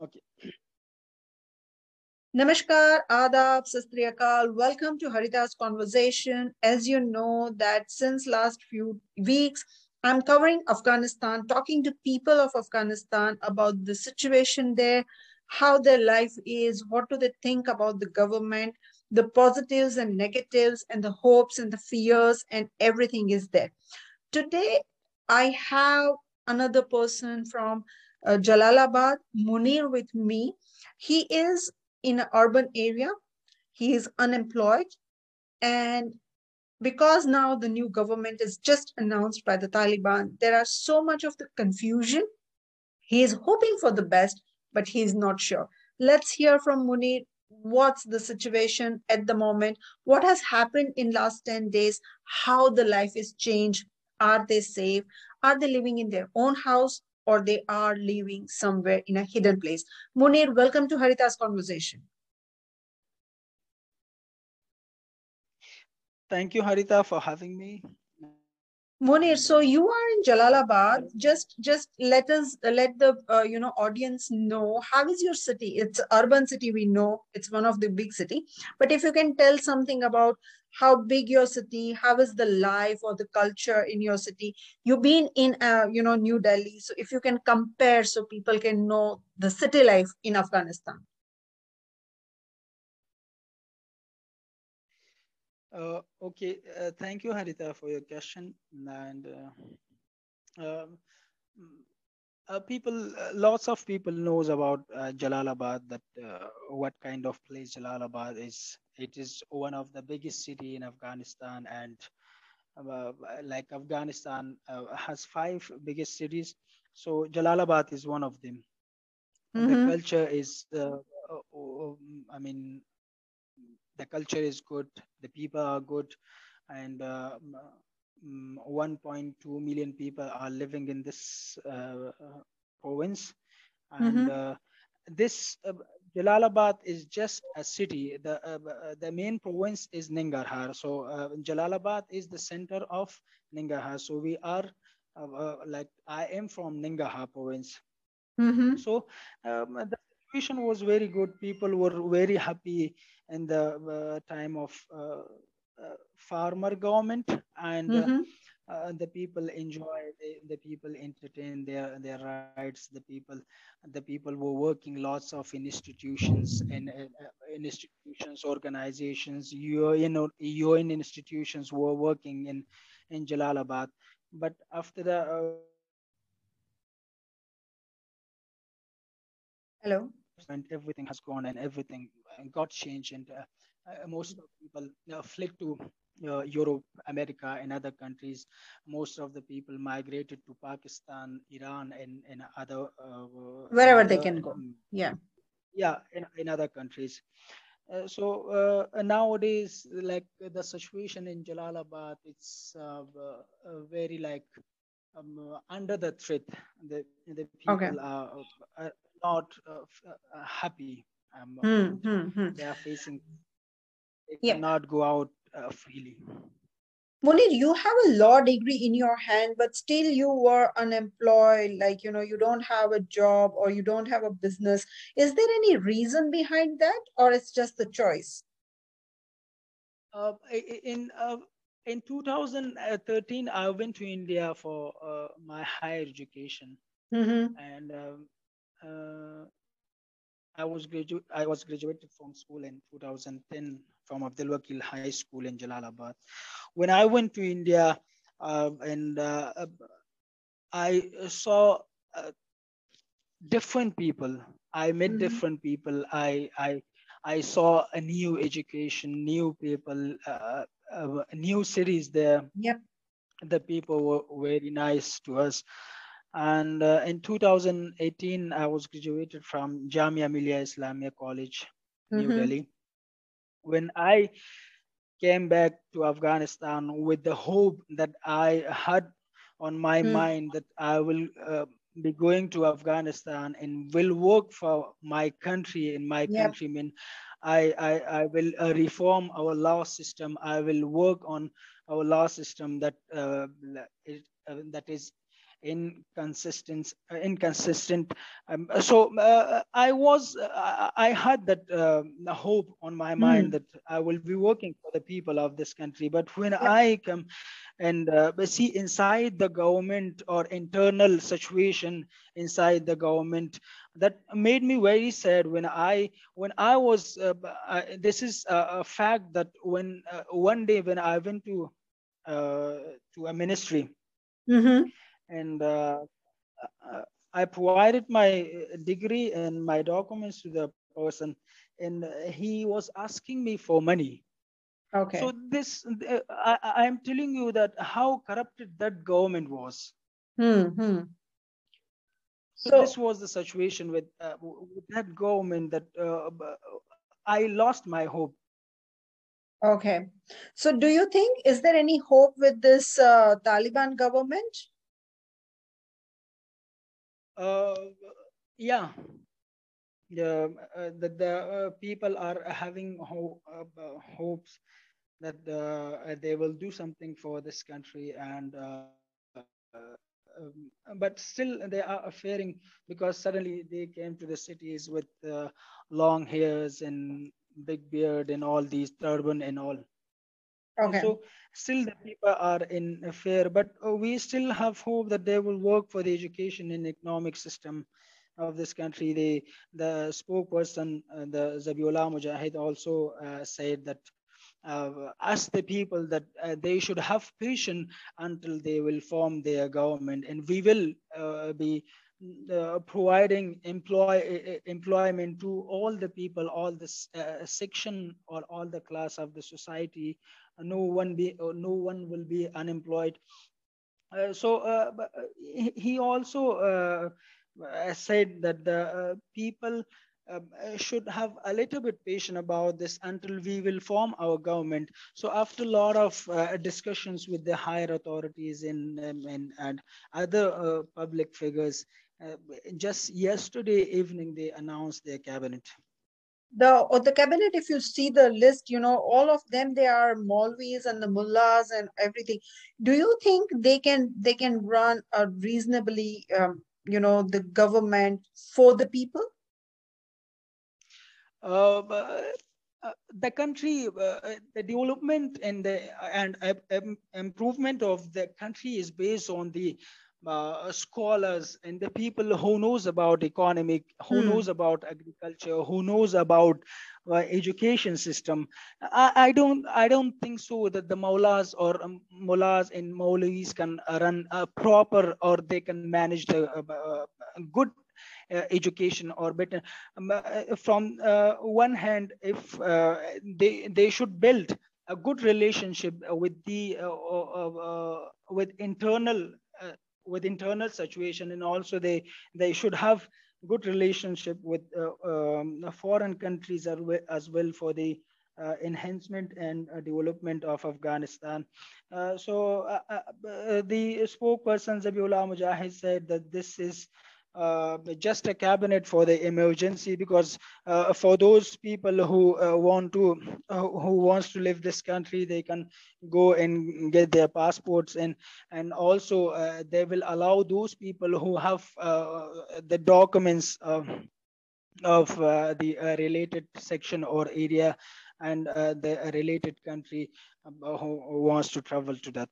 Okay. Namaskar, Adab, Sat Sri Akal. Welcome to Harita's conversation. As you know that since last few weeks, I'm covering Afghanistan, talking to people of Afghanistan about the situation there, how their life is, what do they think about the government, the positives and negatives, and the hopes and the fears, and everything is there. Today, I have another person from uh, Jalalabad, Munir, with me. He is in an urban area. He is unemployed. And because now the new government is just announced by the Taliban, there are so much of the confusion. He is hoping for the best, but he is not sure. Let's hear from Munir. What's the situation at the moment? What has happened in last 10 days? How the life is changed? Are they safe? Are they living in their own house or they are living somewhere in a hidden place? Munir, welcome to Harita's conversation. Thank you, Harita, for having me. Munir, so you are in Jalalabad. Just, just let us let the uh, you know audience know how is your city. It's urban city. We know it's one of the big city. But if you can tell something about how big your city, how is the life or the culture in your city. You've been in uh, you know New Delhi, so if you can compare, so people can know the city life in Afghanistan. Uh, okay, uh, thank you, Harita, for your question. And uh, um, uh, people, uh, lots of people knows about uh, Jalalabad. That what kind of place Jalalabad is. It is one of the biggest city in Afghanistan, and like Afghanistan has five biggest cities. So Jalalabad is one of them. Mm-hmm. The culture is, I mean, the culture is good, the people are good, and uh, mm, 1.2 million people are living in this uh, province. And mm-hmm. Uh, this uh, Jalalabad is just a city. The uh, the main province is Nangarhar. So Jalalabad is the center of Nangarhar. So we are like I am from Nangarhar province. Mm-hmm. So um, the situation was very good. People were very happy in the uh, time of uh, uh, farmer government and mm-hmm. Uh, the people enjoy the, the people entertain their their rights the people the people were working lots of institutions and uh, institutions organizations UN, UN institutions were working in in Jalalabad but after the uh, hello and everything has gone and everything got changed and uh, uh, most of people uh, fled to uh, Europe, America, and other countries. Most of the people migrated to Pakistan, Iran, and, and other uh, wherever they can go. Um, yeah, yeah, in, in other countries. Uh, so uh, nowadays, like the situation in Jalalabad, it's very like um, under the threat. The the people okay. are, are, not happy um, hmm, hmm. they are facing they yeah. cannot go out uh, freely Munir, you have a law degree in your hand, but still you were unemployed, like, you know, you don't have a job or you don't have a business. Is there any reason behind that or it's just the choice? Uh, in uh, in 2013, I went to India for uh, my higher education. Mm-hmm. And um, uh, I was graduate. I was graduated from school in 2010 from Abdul Wakil High School in Jalalabad. When I went to India, uh, and uh, I saw uh, different people. I met mm-hmm. different people. I I I saw a new education, new people, uh, uh, new cities there. Yep. The people were very nice to us. And uh, in 2018, I was graduated from Jamia Millia Islamia College, mm-hmm. New Delhi. When I came back to Afghanistan with the hope that I had on my mm. mind that I will uh, be going to Afghanistan and will work for my country and my yep. countrymen. I, I, I will uh, reform our law system. I will work on our law system that uh, it, uh, that is inconsistent uh, inconsistent um, so uh, i was uh, i had that uh, hope on my mind mm. that i will be working for the people of this country but when yeah. i come and uh, see inside the government or internal situation inside the government that made me very sad when i when i was uh, this is a, a, fact that when one day when i went to to a ministry mm-hmm and uh, uh, I provided my degree and my documents to the person, and he was asking me for money. Okay. So this, uh, I, am telling you that how corrupted that government was. Hmm. hmm. So, so, this was the situation with, uh, with that government that uh, I lost my hope. Okay. So do you think, is there any hope with this uh, Taliban government? Uh, yeah. The uh, the, the uh, people are having ho- uh, uh, hopes that they will do something for this country and um, but still they are fearing because suddenly they came to the cities with long hairs and big beard and all these turban and all Okay. So still the people are in fear, but uh, we still have hope that they will work for the education and economic system of this country. The the spokesperson, uh, the Zabiullah Mujahid, also uh, said that uh, ask the people that uh, they should have patience until they will form their government, and we will uh, be uh, providing employ employment to all the people, all uh, section or all the class of the society no one be uh, no one will be unemployed uh, so uh, he also said that the people um, should have a little bit patient about this until we will form our government. So after a lot of uh, discussions with the higher authorities in, um, and other uh, public figures, uh, just yesterday evening they announced their cabinet the or the cabinet if you see the list you know all of them they are Maulvis and the mullahs and everything. Do you think they can they can run a reasonably um, you know the government for the people? Uh, uh, the country uh, the development and the and uh, improvement of the country is based on the uh, scholars and the people who knows about economic who hmm. knows about agriculture who knows about uh, education system I, I, don't i don't think so that the mullahs or um, mullahs and maulvis can run a proper or they can manage the uh, uh good uh, education or better um, uh, from one hand if they they should build a good relationship with the with internal with internal situation and also they they should have good relationship with uh, um, foreign countries as well for the uh, enhancement and uh, development of Afghanistan. Uh, so uh, uh, the spokesperson Zabiullah Mujahid said that this is uh, just a cabinet for the emergency because uh, for those people who uh, want to uh, who wants to leave this country they can go and get their passports and and also uh, they will allow those people who have uh, the documents of, of the related section or area and the related country who wants to travel to that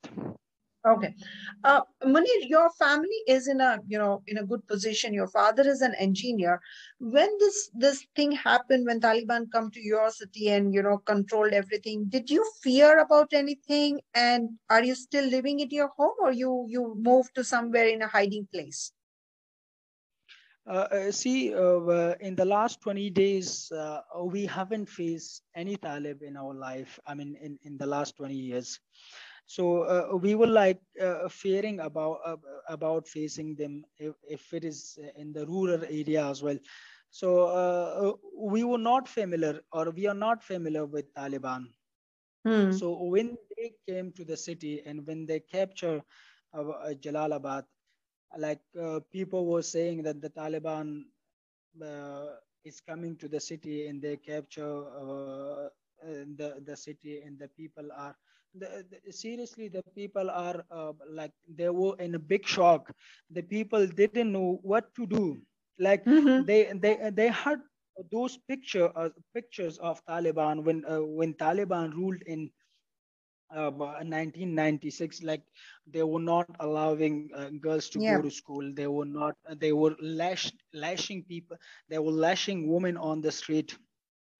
Okay. Uh, Munir, your family is in a, you know, in a good position. Your father is an engineer. When this this thing happened, when Taliban come to your city and, you know, controlled everything, did you fear about anything? And are you still living at your home or you you moved to somewhere in a hiding place? Uh, uh see, uh, in the last 20 days, uh, we haven't faced any Talib in our life. I mean, in, in the last 20 years so uh, we were like uh, fearing about uh, about facing them if, if, it is in the rural area as well so uh, we were not familiar or we are not familiar with taliban hmm. so when they came to the city and when they captured uh, jalalabad like uh, people were saying that the taliban is coming to the city and they capture the the city and the people are the, the, seriously, the people are uh, like they were in a big shock. The people didn't know what to do. Like mm-hmm. they they they had those picture uh, pictures of Taliban when uh, when Taliban ruled in uh, 1996 like they were not allowing uh, girls to yeah. go to school they were not they were lash, lashing people they were lashing women on the street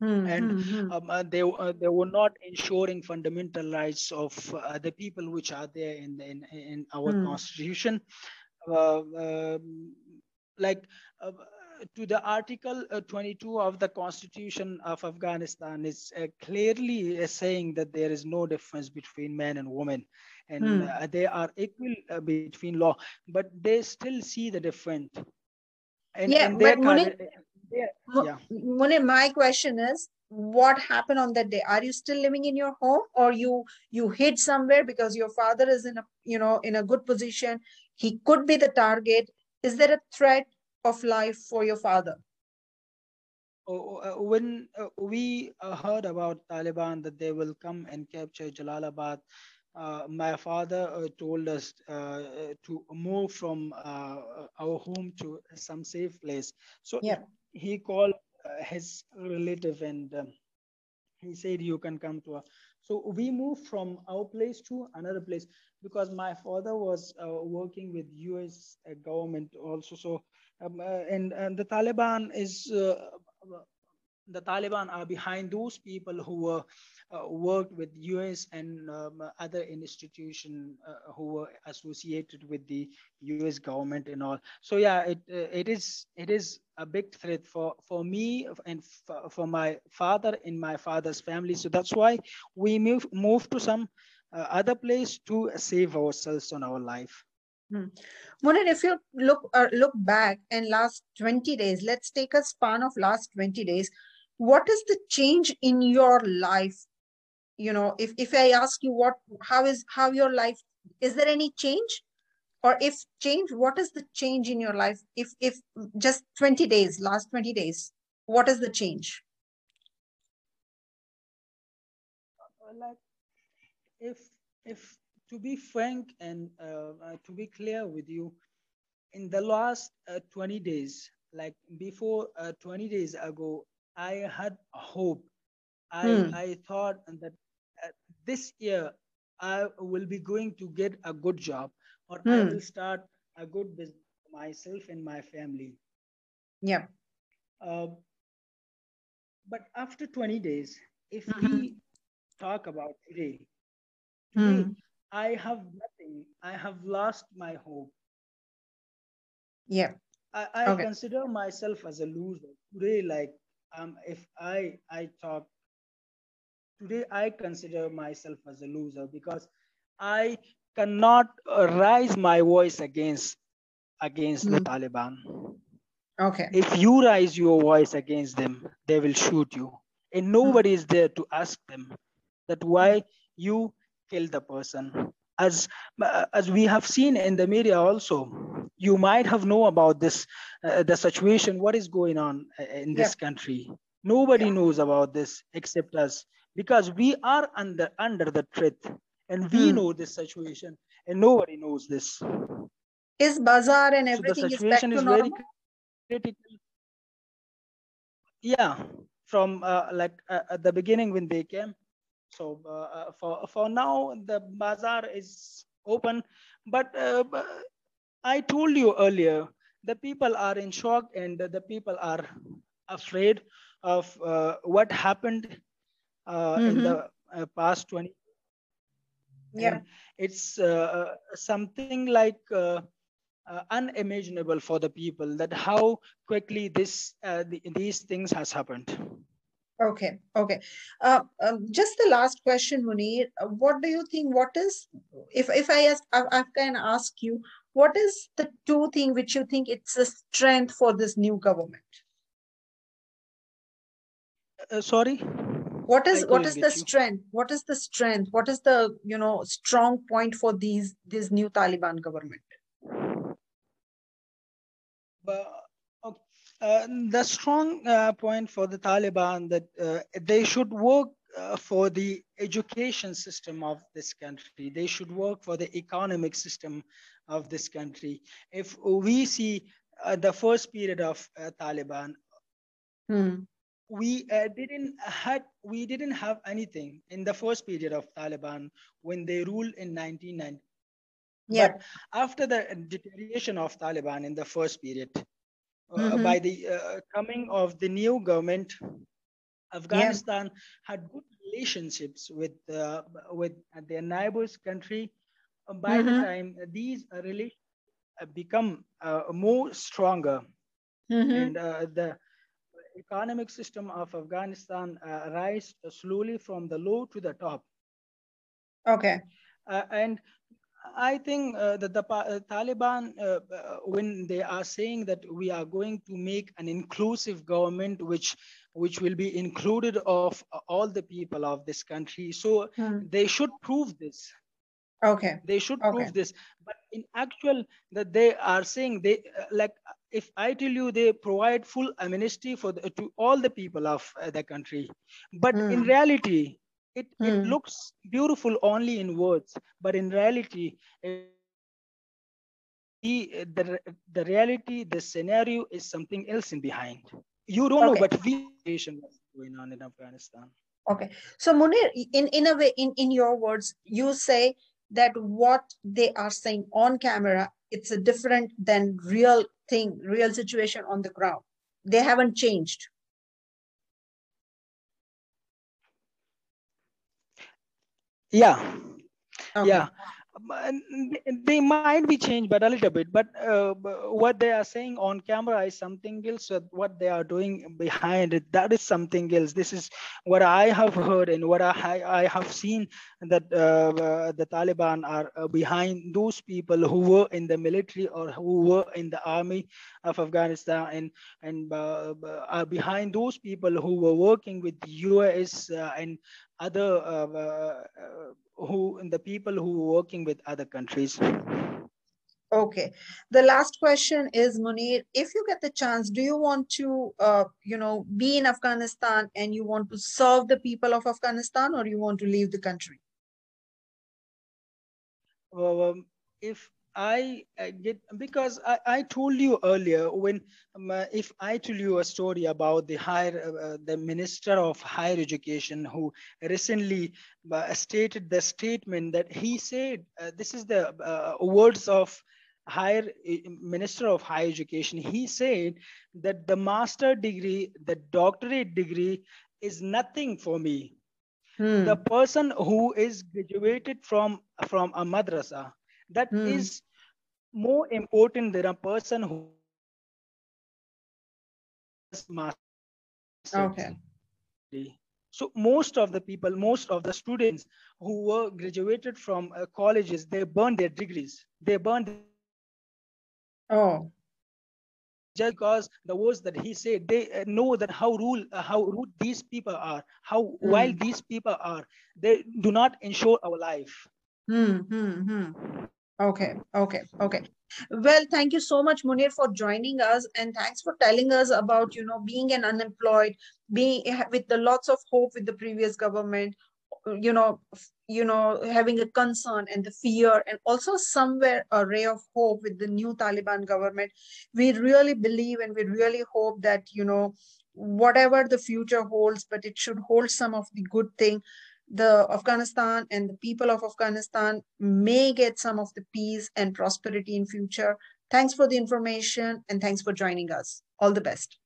mm-hmm. and hmm, hmm. um, uh, they, uh, they were not ensuring fundamental rights of uh, the people which are there in in, in our mm. constitution uh, um, like to the Article uh, 22 of the Constitution of Afghanistan is uh, clearly uh, saying that there is no difference between men and women, and hmm. Uh, they are equal uh, between law, but they still see the difference. And, yeah, and but yeah. Munir, my question is, what happened on that day? Are you still living in your home, or you you hid somewhere because your father is in a you know in a good position? He could be the target. Is there a threat of life for your father? Oh, uh, when uh, we uh, heard about Taliban that they will come and capture Jalalabad, uh, my father uh, told us uh, to move from our home to some safe place. So yeah. He called his relative and um, he said, "You can come to us." So we moved from our place to another place because my father was working with U.S. government also. So um, uh, and, and the Taliban is uh, the Taliban are behind those people who were uh, worked with US and um, other institutions uh, who were associated with the US government and all. So yeah, it uh, it is it is a big threat for for me and for, for my father in my father's family. So that's why we move move to some uh, other place to save ourselves on our life. Hmm. Munir, if you look uh, look back and last 20 days, let's take a span of last 20 days. What is the change in your life? You know, if, if I ask you what how is how your life is there any change? Or if change, what is the change in your life? If if just 20 days, last 20 days, what is the change? Like if if to be frank and uh, uh, to be clear with you, in the last uh, 20 days, like before uh, 20 days ago, I had hope. I, hmm. I thought that uh, this year I will be going to get a good job or hmm. I will start a good business for myself and my family. Yeah. Uh, but after 20 days, if mm-hmm. we talk about today, today mm. I have nothing. I have lost my hope. Yeah. I, I okay. consider myself as a loser. Today, like um if I I talk today I consider myself as a loser because I cannot raise my voice against against mm-hmm. the Taliban. Okay. If you raise your voice against them, they will shoot you. And nobody mm-hmm. is there to ask them that why you kill the person as as we have seen in the media also you might have know about this uh, the situation what is going on uh, in this yeah. country nobody yeah. knows about this except us because we are under under the threat and we hmm. know this situation and nobody knows this is bazaar and everything so the situation is, is very critical yeah from uh, like uh, at the beginning when they came so uh, uh, for, for now, the bazaar is open. But uh, I told you earlier, the people are in shock and the people are afraid of what happened mm-hmm. in the past 20 yeah and it's uh, something like uh, uh, unimaginable for the people that how quickly this the, these things has happened Okay, okay. Uh, um, just the last question, Munir. Uh, what do you think? What is, if if I ask, I, I can ask you, what is the two thing which you think it's a strength for this new government? Uh, sorry. What is what is the you. strength? What is the strength? What is the you know strong point for these this new Taliban government? But uh, the strong uh, point for the Taliban that uh, they should work uh, for the education system of this country. They should work for the economic system of this country. If we see uh, the first period of uh, Taliban, Hmm. we uh, didn't had we didn't have anything in the first period of Taliban when they ruled in 1990. Yeah. But after the deterioration of Taliban in the first period, uh, Mhm. by the uh, coming of the new government, Afghanistan had good relationships with uh, with their neighbors country. By the Mhm. time these relations become uh, more stronger, Mhm. and uh, the economic system of Afghanistan uh, rise slowly from the low to the top. Okay. Uh, and I think uh, that the uh, Taliban, uh, uh, when they are saying that we are going to make an inclusive government, which which will be included of all the people of this country, so Hmm. they should prove this. Okay. They should Okay. prove this. But in actual, that they are saying they uh, like if I tell you they provide full amnesty for the, to all the people of uh, the country, but in Hmm. reality, it, it Hmm. looks beautiful only in words, but in reality, uh, the, the, the reality, the scenario is something else in behind. You don't know, Okay. but we what's going on in Afghanistan. Okay. So Munir, in, in a way, in, in your words, you say that what they are saying on camera, it's a different than real thing, real situation on the ground. They haven't changed. Yeah, Okay. yeah. They- they might be changed but a little bit. But uh, what they are saying on camera is something else what they are doing behind it. That is something else. This is what i have heard and what i, I have seen that uh, uh, the taliban are uh, behind those people who were in the military or who were in the army of afghanistan and and uh, are behind those people who were working with the us uh, and other uh, uh, who the people who working with other countries Okay. The last question is, Munir, if you get the chance, do you want to, uh, you know, be in Afghanistan and you want to serve the people of Afghanistan or you want to leave the country? Um, if I get because I, I told you earlier when um, uh, if I tell you a story about the higher uh, uh, the minister of higher education who recently uh, stated the statement that he said uh, this is the uh, words of higher minister of higher education he said that the master degree the doctorate degree is nothing for me Hmm. the person who is graduated from from a madrasa that is Hmm. more important than a person who has Okay. so most of the people most of the students who were graduated from uh, colleges they burned their degrees they burned Oh, just because the words that he said they uh, know that how rule uh, how rude these people are how wild these people are they do not ensure our life hmm, hmm, hmm. Okay, okay, okay. Well, thank you so much, Munir, for joining us, and thanks for telling us about you know being an unemployed, being with the lots of hope with the previous government, you know, you know, having a concern and the fear, and also somewhere a ray of hope with the new Taliban government. We really believe and we really hope that you know whatever the future holds, but it should hold some of the good thing the Afghanistan and the people of Afghanistan may get some of the peace and prosperity in future. Thanks for the information and thanks for joining us. All the best.